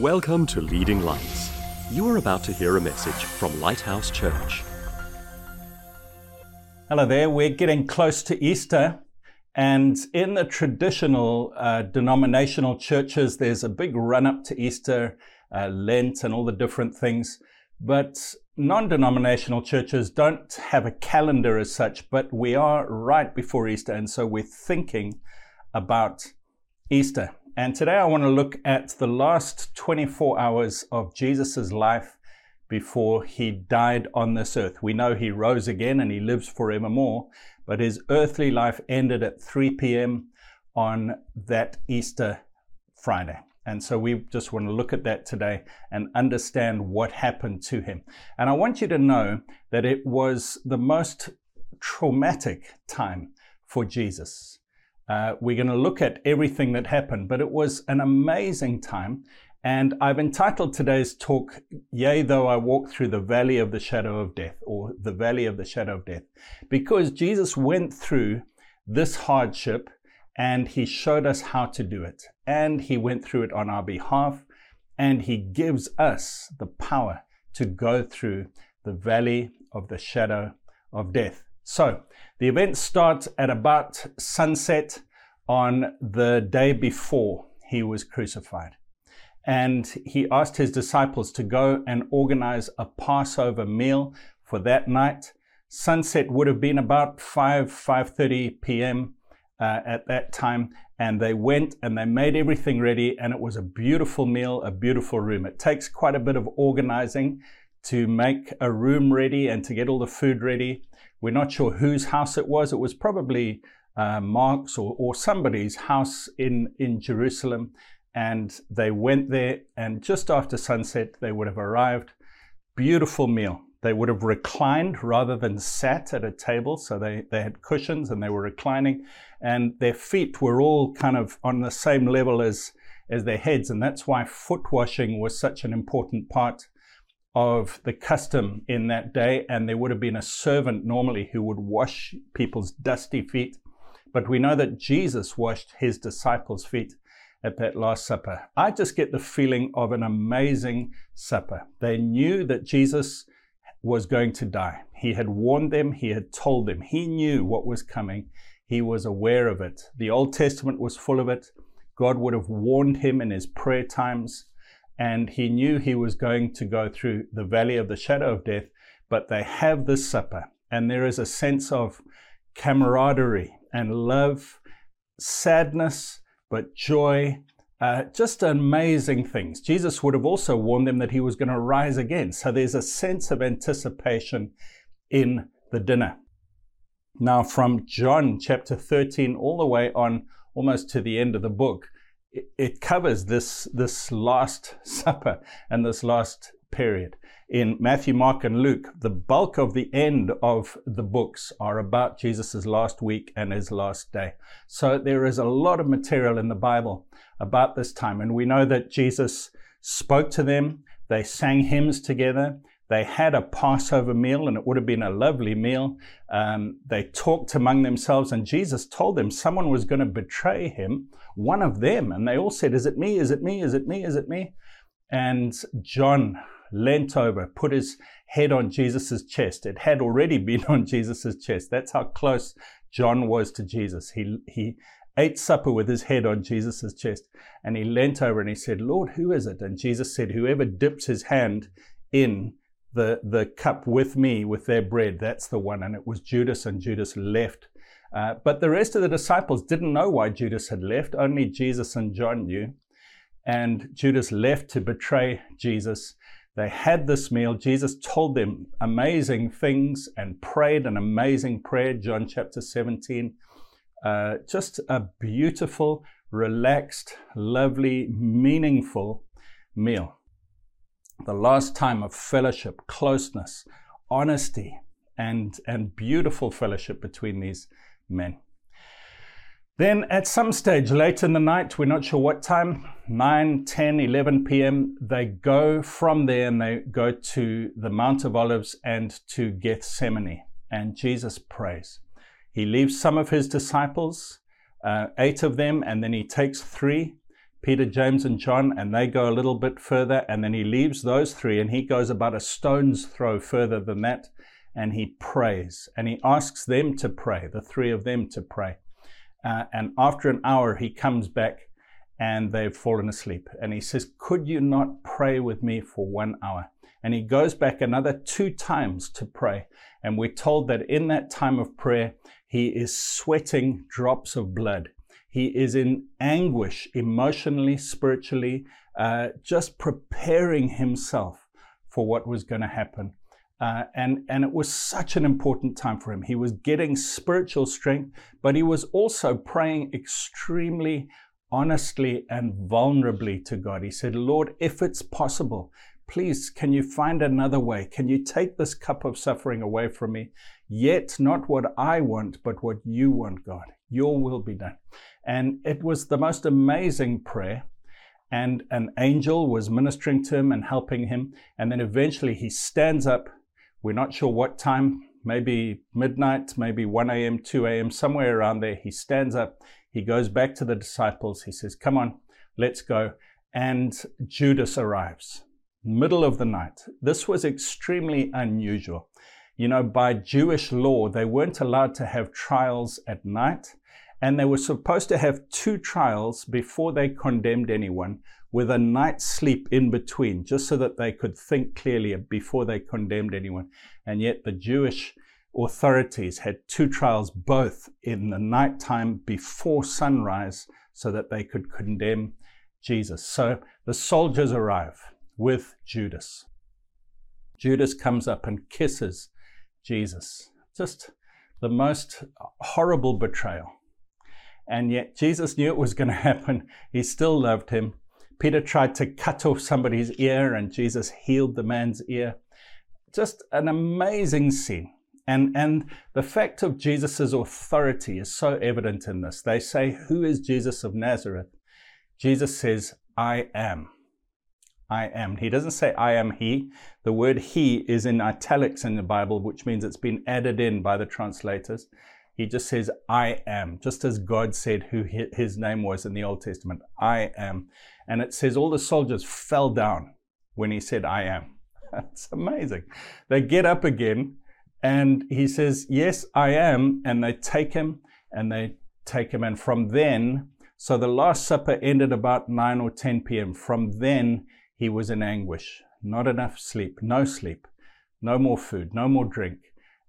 Welcome to Leading Lights. You are about to hear a message from Lighthouse Church. Hello there. We're getting close to Easter, and in the traditional uh, denominational churches, there's a big run up to Easter, uh, Lent, and all the different things. But non denominational churches don't have a calendar as such, but we are right before Easter, and so we're thinking about Easter. And today I want to look at the last 24 hours of Jesus' life before he died on this earth. We know he rose again and he lives forevermore, but his earthly life ended at 3 p.m. on that Easter Friday. And so we just want to look at that today and understand what happened to him. And I want you to know that it was the most traumatic time for Jesus. Uh, we're going to look at everything that happened, but it was an amazing time. And I've entitled today's talk, Yea, though I walk through the valley of the shadow of death, or the valley of the shadow of death, because Jesus went through this hardship and he showed us how to do it. And he went through it on our behalf, and he gives us the power to go through the valley of the shadow of death. So the event starts at about sunset on the day before he was crucified. And he asked his disciples to go and organize a Passover meal for that night. Sunset would have been about 5, 5.30 p.m. Uh, at that time. And they went and they made everything ready. And it was a beautiful meal, a beautiful room. It takes quite a bit of organizing to make a room ready and to get all the food ready. We're not sure whose house it was. It was probably uh, Mark's or, or somebody's house in, in Jerusalem. And they went there, and just after sunset, they would have arrived. Beautiful meal. They would have reclined rather than sat at a table. So they, they had cushions and they were reclining, and their feet were all kind of on the same level as, as their heads. And that's why foot washing was such an important part of the custom in that day, and there would have been a servant normally who would wash people's dusty feet. But we know that Jesus washed his disciples' feet at that Last Supper. I just get the feeling of an amazing supper. They knew that Jesus was going to die. He had warned them, he had told them, he knew what was coming, he was aware of it. The Old Testament was full of it. God would have warned him in his prayer times and he knew he was going to go through the valley of the shadow of death. But they have this supper, and there is a sense of camaraderie and love, sadness, but joy. Uh, just amazing things. Jesus would have also warned them that he was going to rise again. So there's a sense of anticipation in the dinner. Now, from John chapter 13 all the way on almost to the end of the book, it covers this, this last supper and this last period. In Matthew, Mark, and Luke, the bulk of the end of the books are about Jesus' last week and his last day. So there is a lot of material in the Bible about this time. And we know that Jesus spoke to them, they sang hymns together, they had a Passover meal, and it would have been a lovely meal. Um, they talked among themselves, and Jesus told them someone was going to betray him, one of them. And they all said, Is it me? Is it me? Is it me? Is it me? And John leant over, put his head on Jesus' chest. It had already been on Jesus' chest. That's how close John was to Jesus. He, he ate supper with his head on Jesus' chest. And he leant over and he said, Lord, who is it? And Jesus said, Whoever dips his hand in the, the cup with me with their bread. That's the one. And it was Judas, and Judas left. Uh, but the rest of the disciples didn't know why Judas had left. Only Jesus and John knew. And Judas left to betray Jesus. They had this meal. Jesus told them amazing things and prayed an amazing prayer, John chapter 17. Uh, just a beautiful, relaxed, lovely, meaningful meal the last time of fellowship, closeness, honesty, and, and beautiful fellowship between these men. Then at some stage late in the night, we're not sure what time, 9, 10, 11 p.m., they go from there and they go to the Mount of Olives and to Gethsemane. And Jesus prays. He leaves some of his disciples, uh, eight of them, and then he takes three Peter, James, and John, and they go a little bit further, and then he leaves those three and he goes about a stone's throw further than that, and he prays. And he asks them to pray, the three of them to pray. Uh, and after an hour, he comes back and they've fallen asleep. And he says, Could you not pray with me for one hour? And he goes back another two times to pray. And we're told that in that time of prayer, he is sweating drops of blood. He is in anguish, emotionally, spiritually, uh, just preparing himself for what was going to happen. Uh, and, and it was such an important time for him. He was getting spiritual strength, but he was also praying extremely honestly and vulnerably to God. He said, Lord, if it's possible, please, can you find another way? Can you take this cup of suffering away from me? Yet not what I want, but what you want, God. Your will be done. And it was the most amazing prayer. And an angel was ministering to him and helping him. And then eventually he stands up. We're not sure what time, maybe midnight, maybe 1 a.m., 2 a.m., somewhere around there. He stands up. He goes back to the disciples. He says, Come on, let's go. And Judas arrives, middle of the night. This was extremely unusual. You know, by Jewish law, they weren't allowed to have trials at night and they were supposed to have two trials before they condemned anyone with a night's sleep in between, just so that they could think clearly before they condemned anyone. And yet the Jewish authorities had two trials both in the nighttime before sunrise so that they could condemn Jesus. So the soldiers arrive with Judas. Judas comes up and kisses Jesus. Just the most horrible betrayal. And yet Jesus knew it was going to happen. He still loved him. Peter tried to cut off somebody's ear, and Jesus healed the man's ear. Just an amazing scene. And, and the fact of Jesus' authority is so evident in this. They say, Who is Jesus of Nazareth? Jesus says, I am. I am. He doesn't say, I am he. The word he is in italics in the Bible, which means it's been added in by the translators. He just says, I am, just as God said who his name was in the Old Testament. I am. And it says all the soldiers fell down when he said, I am. That's amazing. They get up again and he says, Yes, I am. And they take him and they take him. And from then, so the Last Supper ended about 9 or 10 p.m. From then, he was in anguish. Not enough sleep, no sleep, no more food, no more drink.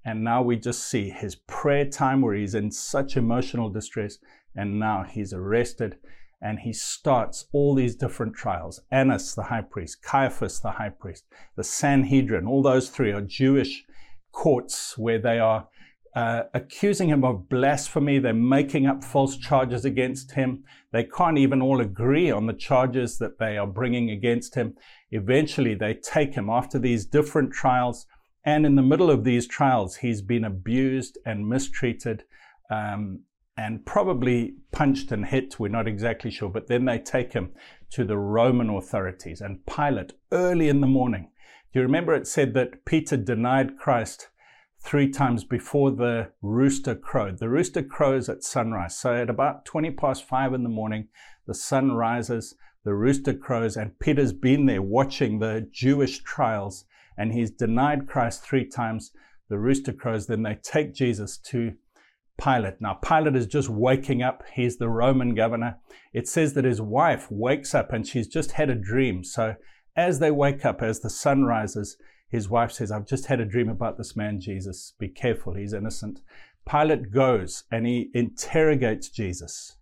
And now we just see his prayer time where he's in such emotional distress. And now he's arrested and he starts all these different trials. Annas, the high priest, Caiaphas, the high priest, the Sanhedrin, all those three are Jewish courts where they are uh, accusing him of blasphemy. They're making up false charges against him. They can't even all agree on the charges that they are bringing against him. Eventually, they take him after these different trials and in the middle of these trials, he's been abused and mistreated um, and probably punched and hit. We're not exactly sure. But then they take him to the Roman authorities and Pilate early in the morning. Do you remember it said that Peter denied Christ three times before the rooster crowed? The rooster crows at sunrise. So at about 20 past five in the morning, the sun rises, the rooster crows, and Peter's been there watching the Jewish trials and he's denied Christ three times. The rooster crows, then they take Jesus to Pilate. Now, Pilate is just waking up. He's the Roman governor. It says that his wife wakes up and she's just had a dream. So, as they wake up, as the sun rises, his wife says, I've just had a dream about this man, Jesus. Be careful, he's innocent. Pilate goes and he interrogates Jesus.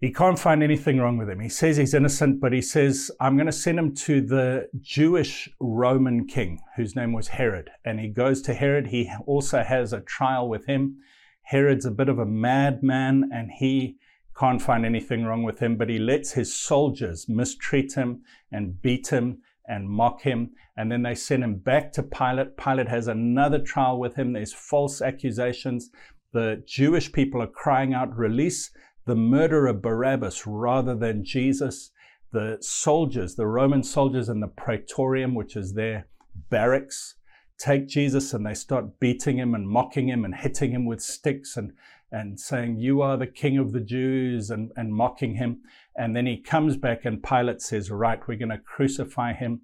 He can't find anything wrong with him. He says he's innocent, but he says, I'm going to send him to the Jewish Roman king, whose name was Herod. And he goes to Herod. He also has a trial with him. Herod's a bit of a madman, and he can't find anything wrong with him, but he lets his soldiers mistreat him and beat him and mock him. And then they send him back to Pilate. Pilate has another trial with him. There's false accusations. The Jewish people are crying out, release the murderer Barabbas rather than Jesus. The soldiers, the Roman soldiers in the praetorium, which is their barracks, take Jesus and they start beating him and mocking him and hitting him with sticks and, and saying, You are the king of the Jews and, and mocking him. And then he comes back, and Pilate says, Right, we're going to crucify him.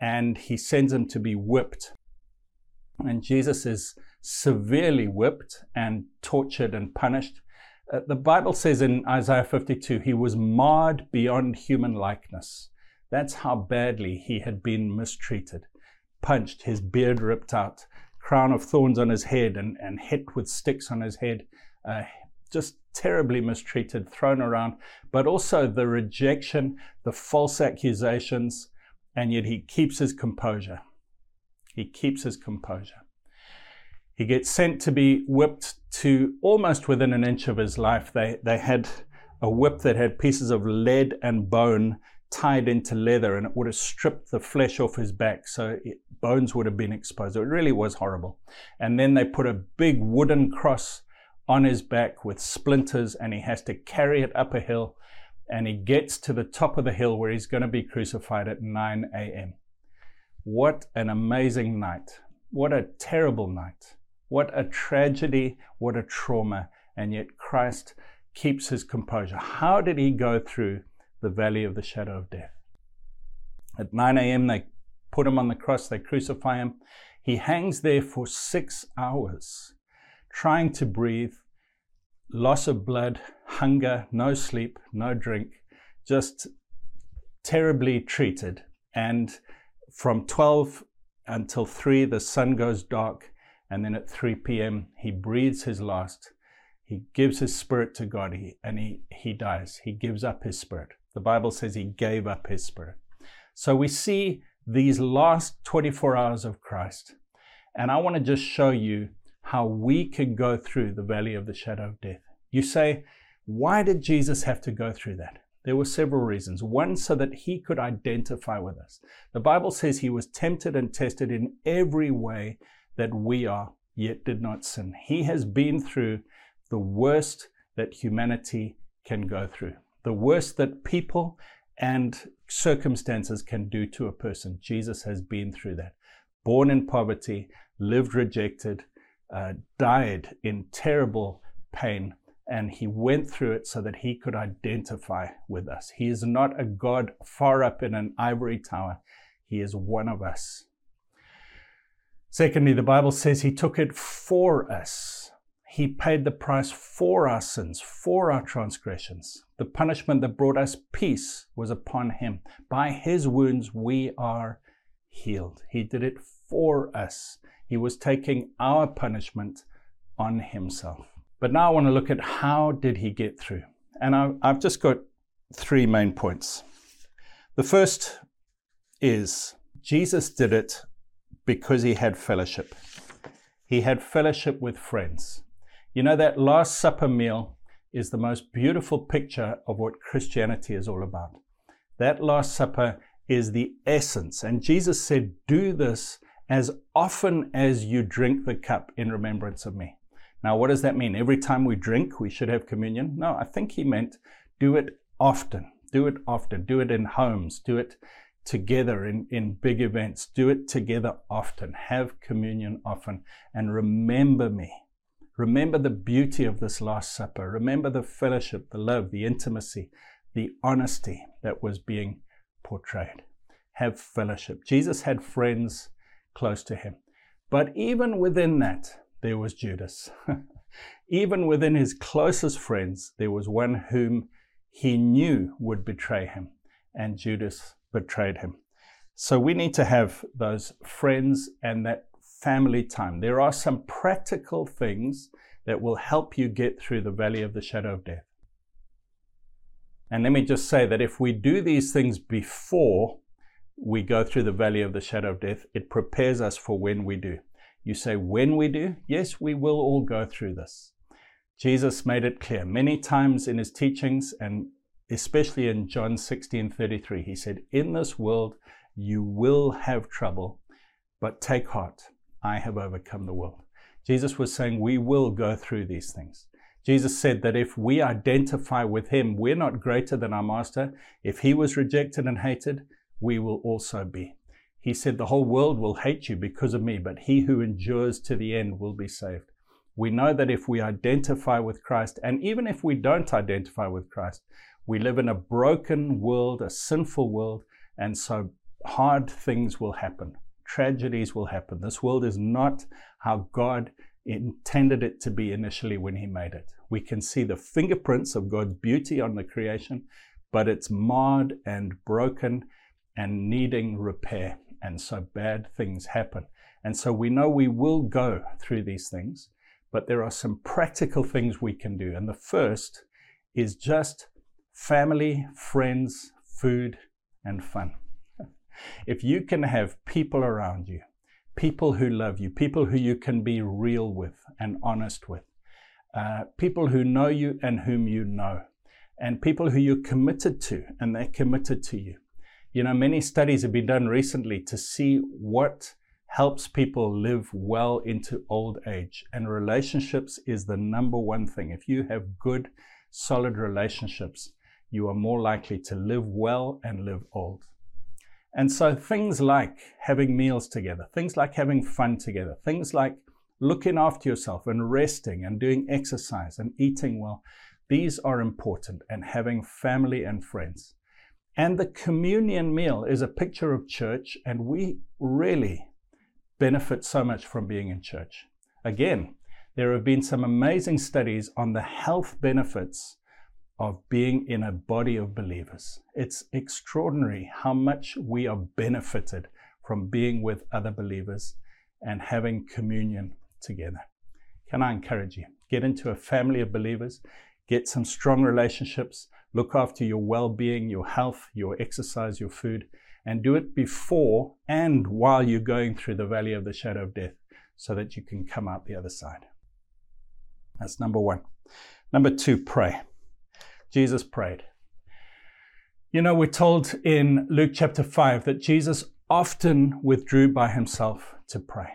And he sends him to be whipped. And Jesus is severely whipped and tortured and punished. Uh, the Bible says in Isaiah 52, he was marred beyond human likeness. That's how badly he had been mistreated. Punched, his beard ripped out, crown of thorns on his head, and, and hit with sticks on his head. Uh, just terribly mistreated, thrown around, but also the rejection, the false accusations, and yet he keeps his composure. He keeps his composure. He gets sent to be whipped to almost within an inch of his life. They, they had a whip that had pieces of lead and bone tied into leather, and it would have stripped the flesh off his back, so it, bones would have been exposed. It really was horrible. And then they put a big wooden cross on his back with splinters, and he has to carry it up a hill. And he gets to the top of the hill where he's going to be crucified at 9 a.m. What an amazing night! What a terrible night! What a tragedy, what a trauma, and yet Christ keeps his composure. How did he go through the valley of the shadow of death? At 9 a.m., they put him on the cross, they crucify him. He hangs there for six hours, trying to breathe, loss of blood, hunger, no sleep, no drink, just terribly treated. And from 12 until 3, the sun goes dark. And then at 3 p.m., he breathes his last. He gives his spirit to God and he, he dies. He gives up his spirit. The Bible says he gave up his spirit. So we see these last 24 hours of Christ. And I want to just show you how we can go through the valley of the shadow of death. You say, why did Jesus have to go through that? There were several reasons. One, so that he could identify with us. The Bible says he was tempted and tested in every way that we are, yet did not sin. He has been through the worst that humanity can go through, the worst that people and circumstances can do to a person. Jesus has been through that. Born in poverty, lived rejected, uh, died in terrible pain, and he went through it so that he could identify with us. He is not a God far up in an ivory tower, he is one of us. Secondly, the Bible says he took it for us. He paid the price for our sins, for our transgressions. The punishment that brought us peace was upon him. By his wounds we are healed. He did it for us. He was taking our punishment on himself. But now I want to look at how did he get through? And I've just got three main points. The first is Jesus did it because he had fellowship. He had fellowship with friends. You know, that Last Supper meal is the most beautiful picture of what Christianity is all about. That Last Supper is the essence. And Jesus said, Do this as often as you drink the cup in remembrance of me. Now, what does that mean? Every time we drink, we should have communion? No, I think he meant do it often. Do it often. Do it in homes. Do it together in, in big events. Do it together often. Have communion often. And remember me. Remember the beauty of this Last Supper. Remember the fellowship, the love, the intimacy, the honesty that was being portrayed. Have fellowship. Jesus had friends close to him. But even within that, there was Judas. even within his closest friends, there was one whom he knew would betray him. And Judas betrayed him. So we need to have those friends and that family time. There are some practical things that will help you get through the valley of the shadow of death. And let me just say that if we do these things before we go through the valley of the shadow of death, it prepares us for when we do. You say, when we do? Yes, we will all go through this. Jesus made it clear many times in his teachings and especially in John 16 33. He said, In this world you will have trouble, but take heart, I have overcome the world. Jesus was saying we will go through these things. Jesus said that if we identify with him, we're not greater than our master. If he was rejected and hated, we will also be. He said, The whole world will hate you because of me, but he who endures to the end will be saved. We know that if we identify with Christ, and even if we don't identify with Christ, We live in a broken world, a sinful world, and so hard things will happen. Tragedies will happen. This world is not how God intended it to be initially when He made it. We can see the fingerprints of God's beauty on the creation, but it's marred and broken and needing repair. And so bad things happen. And so we know we will go through these things, but there are some practical things we can do. And the first is just family, friends, food, and fun. if you can have people around you, people who love you, people who you can be real with and honest with, uh, people who know you and whom you know, and people who you're committed to and they're committed to you. You know, many studies have been done recently to see what helps people live well into old age, and relationships is the number one thing. If you have good, solid relationships, you are more likely to live well and live old. And so things like having meals together, things like having fun together, things like looking after yourself and resting and doing exercise and eating well, these are important and having family and friends. And the communion meal is a picture of church, and we really benefit so much from being in church. Again, there have been some amazing studies on the health benefits of being in a body of believers. It's extraordinary how much we are benefited from being with other believers and having communion together. Can I encourage you? Get into a family of believers, get some strong relationships, look after your well being, your health, your exercise, your food, and do it before and while you're going through the valley of the shadow of death so that you can come out the other side. That's number one. Number two, pray. Jesus prayed. You know, we're told in Luke chapter 5 that Jesus often withdrew by himself to pray.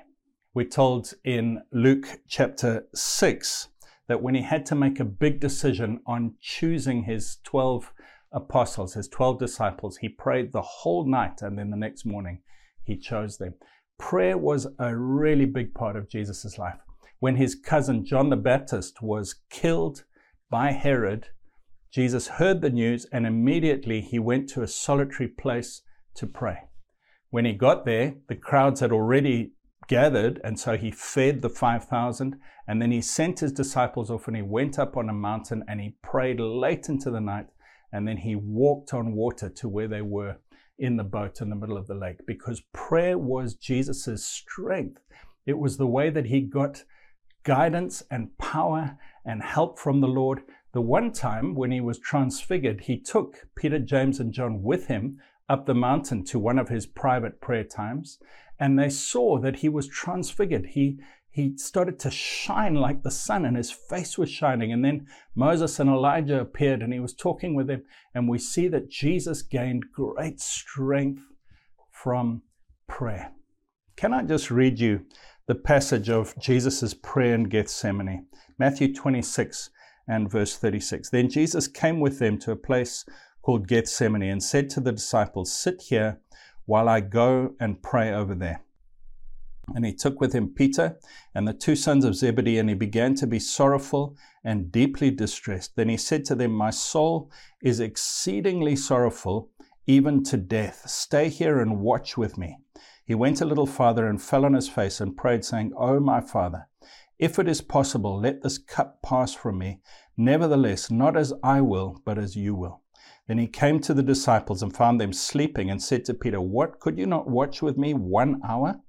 We're told in Luke chapter 6 that when he had to make a big decision on choosing his 12 apostles, his 12 disciples, he prayed the whole night and then the next morning he chose them. Prayer was a really big part of Jesus' life. When his cousin John the Baptist was killed by Herod, Jesus heard the news and immediately he went to a solitary place to pray. When he got there, the crowds had already gathered, and so he fed the 5,000. And then he sent his disciples off and he went up on a mountain and he prayed late into the night. And then he walked on water to where they were in the boat in the middle of the lake because prayer was Jesus' strength. It was the way that he got guidance and power and help from the Lord the one time when he was transfigured, he took Peter, James, and John with him up the mountain to one of his private prayer times, and they saw that he was transfigured. He he started to shine like the sun, and his face was shining. And then Moses and Elijah appeared, and he was talking with them. And we see that Jesus gained great strength from prayer. Can I just read you the passage of Jesus' prayer in Gethsemane? Matthew 26, and verse 36. Then Jesus came with them to a place called Gethsemane and said to the disciples, Sit here while I go and pray over there. And he took with him Peter and the two sons of Zebedee, and he began to be sorrowful and deeply distressed. Then he said to them, My soul is exceedingly sorrowful, even to death. Stay here and watch with me. He went a little farther and fell on his face and prayed, saying, Oh, my father, if it is possible, let this cup pass from me. Nevertheless, not as I will, but as you will. Then he came to the disciples and found them sleeping and said to Peter, What, could you not watch with me one hour?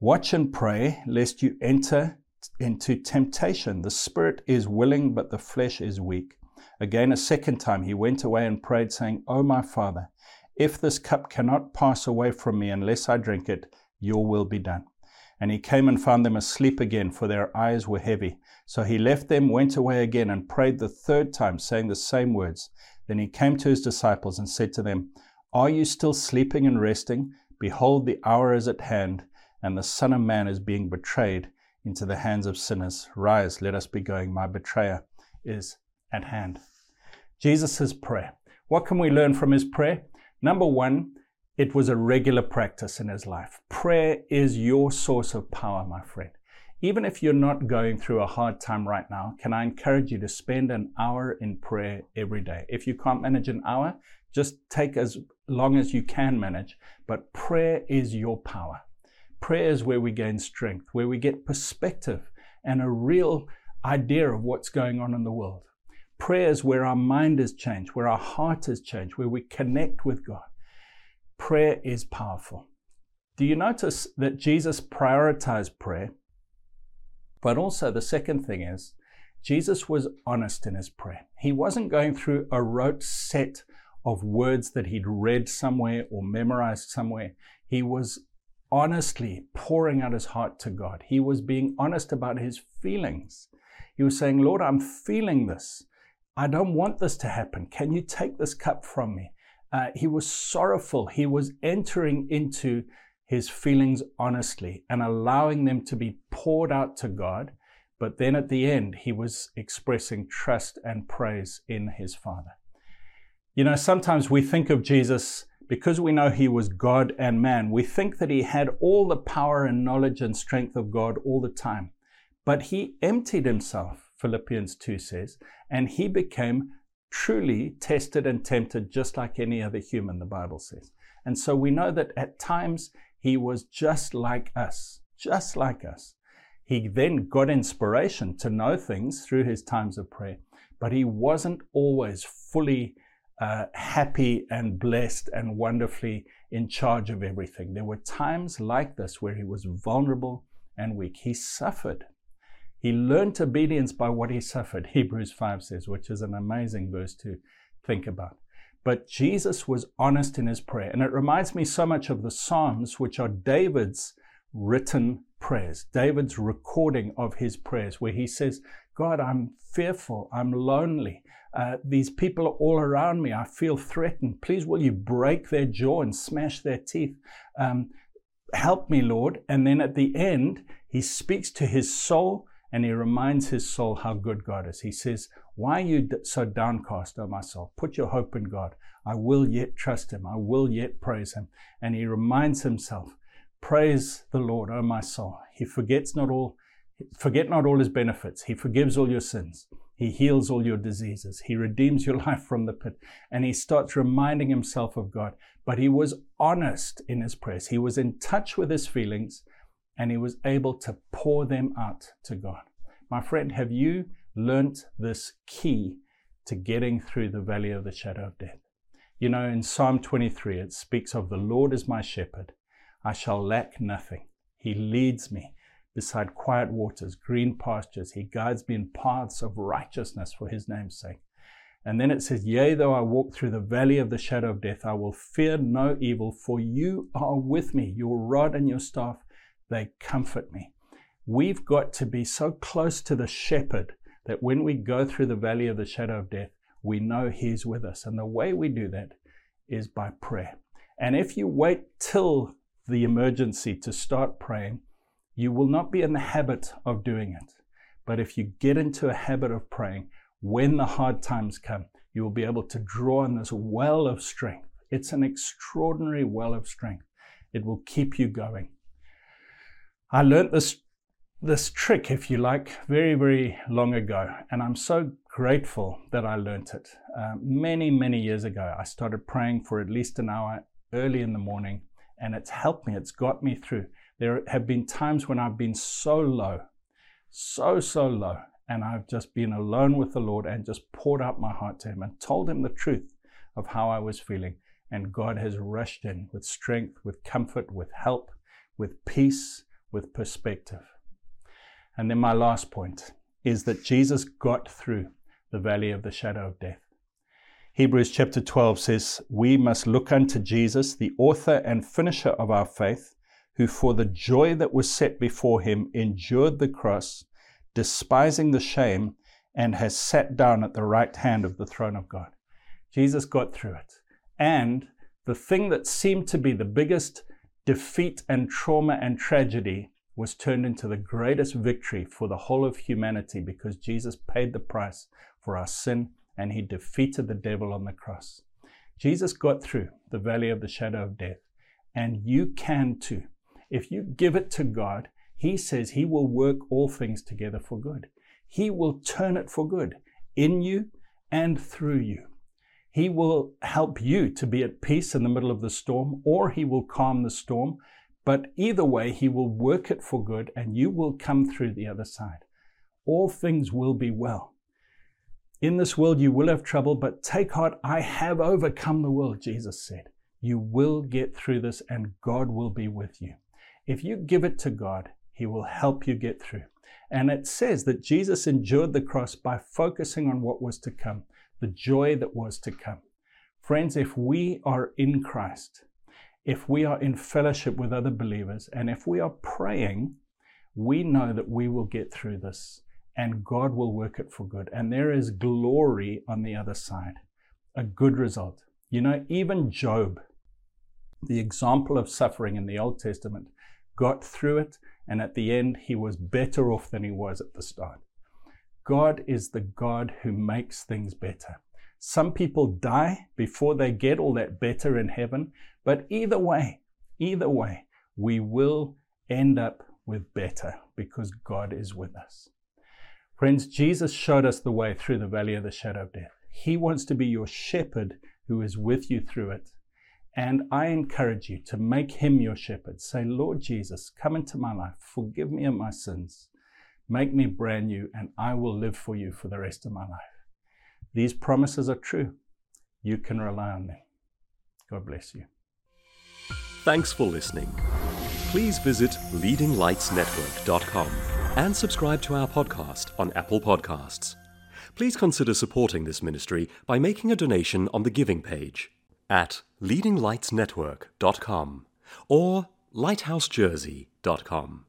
Watch and pray, lest you enter into temptation. The spirit is willing, but the flesh is weak. Again, a second time, he went away and prayed, saying, O my Father, if this cup cannot pass away from me unless I drink it, your will be done. And he came and found them asleep again, for their eyes were heavy. So he left them, went away again, and prayed the third time, saying the same words. Then he came to his disciples and said to them, Are you still sleeping and resting? Behold, the hour is at hand, and the Son of Man is being betrayed into the hands of sinners. Rise, let us be going. My betrayer is at hand. Jesus' prayer. What can we learn from his prayer? Number one, it was a regular practice in his life. Prayer is your source of power, my friend. Even if you're not going through a hard time right now, can I encourage you to spend an hour in prayer every day? If you can't manage an hour, just take as long as you can manage. But prayer is your power. Prayer is where we gain strength, where we get perspective and a real idea of what's going on in the world. Prayer is where our mind is changed, where our heart is changed, where we connect with God. Prayer is powerful. Do you notice that Jesus prioritized prayer? But also, the second thing is, Jesus was honest in his prayer. He wasn't going through a rote set of words that he'd read somewhere or memorized somewhere. He was honestly pouring out his heart to God. He was being honest about his feelings. He was saying, Lord, I'm feeling this. I don't want this to happen. Can you take this cup from me? Uh, he was sorrowful. He was entering into his feelings honestly and allowing them to be poured out to God. But then at the end, he was expressing trust and praise in his Father. You know, sometimes we think of Jesus because we know he was God and man, we think that he had all the power and knowledge and strength of God all the time. But he emptied himself, Philippians 2 says, and he became truly tested and tempted just like any other human, the Bible says. And so we know that at times he was just like us, just like us. He then got inspiration to know things through his times of prayer, but he wasn't always fully uh, happy and blessed and wonderfully in charge of everything. There were times like this where he was vulnerable and weak. He suffered. He learned obedience by what he suffered, Hebrews 5 says, which is an amazing verse to think about. But Jesus was honest in his prayer. And it reminds me so much of the Psalms, which are David's written prayers, David's recording of his prayers, where he says, God, I'm fearful, I'm lonely. Uh, these people are all around me. I feel threatened. Please, will you break their jaw and smash their teeth? Um, help me, Lord. And then at the end, he speaks to his soul and he reminds his soul how good God is. He says, Why are you so downcast, O my soul? Put your hope in God. I will yet trust him. I will yet praise him. And he reminds himself, Praise the Lord, O my soul. He forgets not all, forget not all his benefits. He forgives all your sins. He heals all your diseases. He redeems your life from the pit. And he starts reminding himself of God. But he was honest in his prayers. He was in touch with his feelings and he was able to pour them out to God. My friend, have you learnt this key to getting through the valley of the shadow of death? You know, in Psalm 23, it speaks of the Lord is my shepherd. I shall lack nothing. He leads me beside quiet waters, green pastures. He guides me in paths of righteousness for his name's sake. And then it says, Yea, though I walk through the valley of the shadow of death, I will fear no evil, for you are with me. Your rod and your staff, they comfort me. We've got to be so close to the shepherd that when we go through the valley of the shadow of death, we know he's with us. And the way we do that is by prayer. And if you wait till the emergency to start praying, you will not be in the habit of doing it. But if you get into a habit of praying, when the hard times come, you will be able to draw on this well of strength. It's an extraordinary well of strength. It will keep you going. I learned this, this trick, if you like, very, very long ago, and I'm so grateful that I learned it. Uh, many, many years ago, I started praying for at least an hour early in the morning, and it's helped me, it's got me through. There have been times when I've been so low, so, so low, and I've just been alone with the Lord and just poured out my heart to Him and told Him the truth of how I was feeling. And God has rushed in with strength, with comfort, with help, with peace, with perspective. And then my last point is that Jesus got through the valley of the shadow of death. Hebrews chapter 12 says, We must look unto Jesus, the author and finisher of our faith, who for the joy that was set before him endured the cross, despising the shame, and has sat down at the right hand of the throne of God. Jesus got through it. And the thing that seemed to be the biggest defeat and trauma and tragedy was turned into the greatest victory for the whole of humanity because Jesus paid the price for our sin and he defeated the devil on the cross. Jesus got through the valley of the shadow of death, and you can too. If you give it to God, He says He will work all things together for good. He will turn it for good in you and through you. He will help you to be at peace in the middle of the storm, or He will calm the storm. But either way, He will work it for good and you will come through the other side. All things will be well. In this world you will have trouble, but take heart, I have overcome the world, Jesus said. You will get through this and God will be with you. If you give it to God, He will help you get through. And it says that Jesus endured the cross by focusing on what was to come, the joy that was to come. Friends, if we are in Christ, if we are in fellowship with other believers, and if we are praying, we know that we will get through this and God will work it for good. And there is glory on the other side, a good result. You know, even Job, the example of suffering in the Old Testament, got through it, and at the end, he was better off than he was at the start. God is the God who makes things better. Some people die before they get all that better in heaven, but either way, either way, we will end up with better because God is with us. Friends, Jesus showed us the way through the valley of the shadow of death. He wants to be your shepherd who is with you through it. And I encourage you to make him your shepherd. Say, Lord Jesus, come into my life. Forgive me of my sins. Make me brand new, and I will live for you for the rest of my life. These promises are true. You can rely on them. God bless you. Thanks for listening. Please visit leadinglightsnetwork.com and subscribe to our podcast on Apple Podcasts. Please consider supporting this ministry by making a donation on the giving page at leadinglightsnetwork.com or lighthousejersey.com.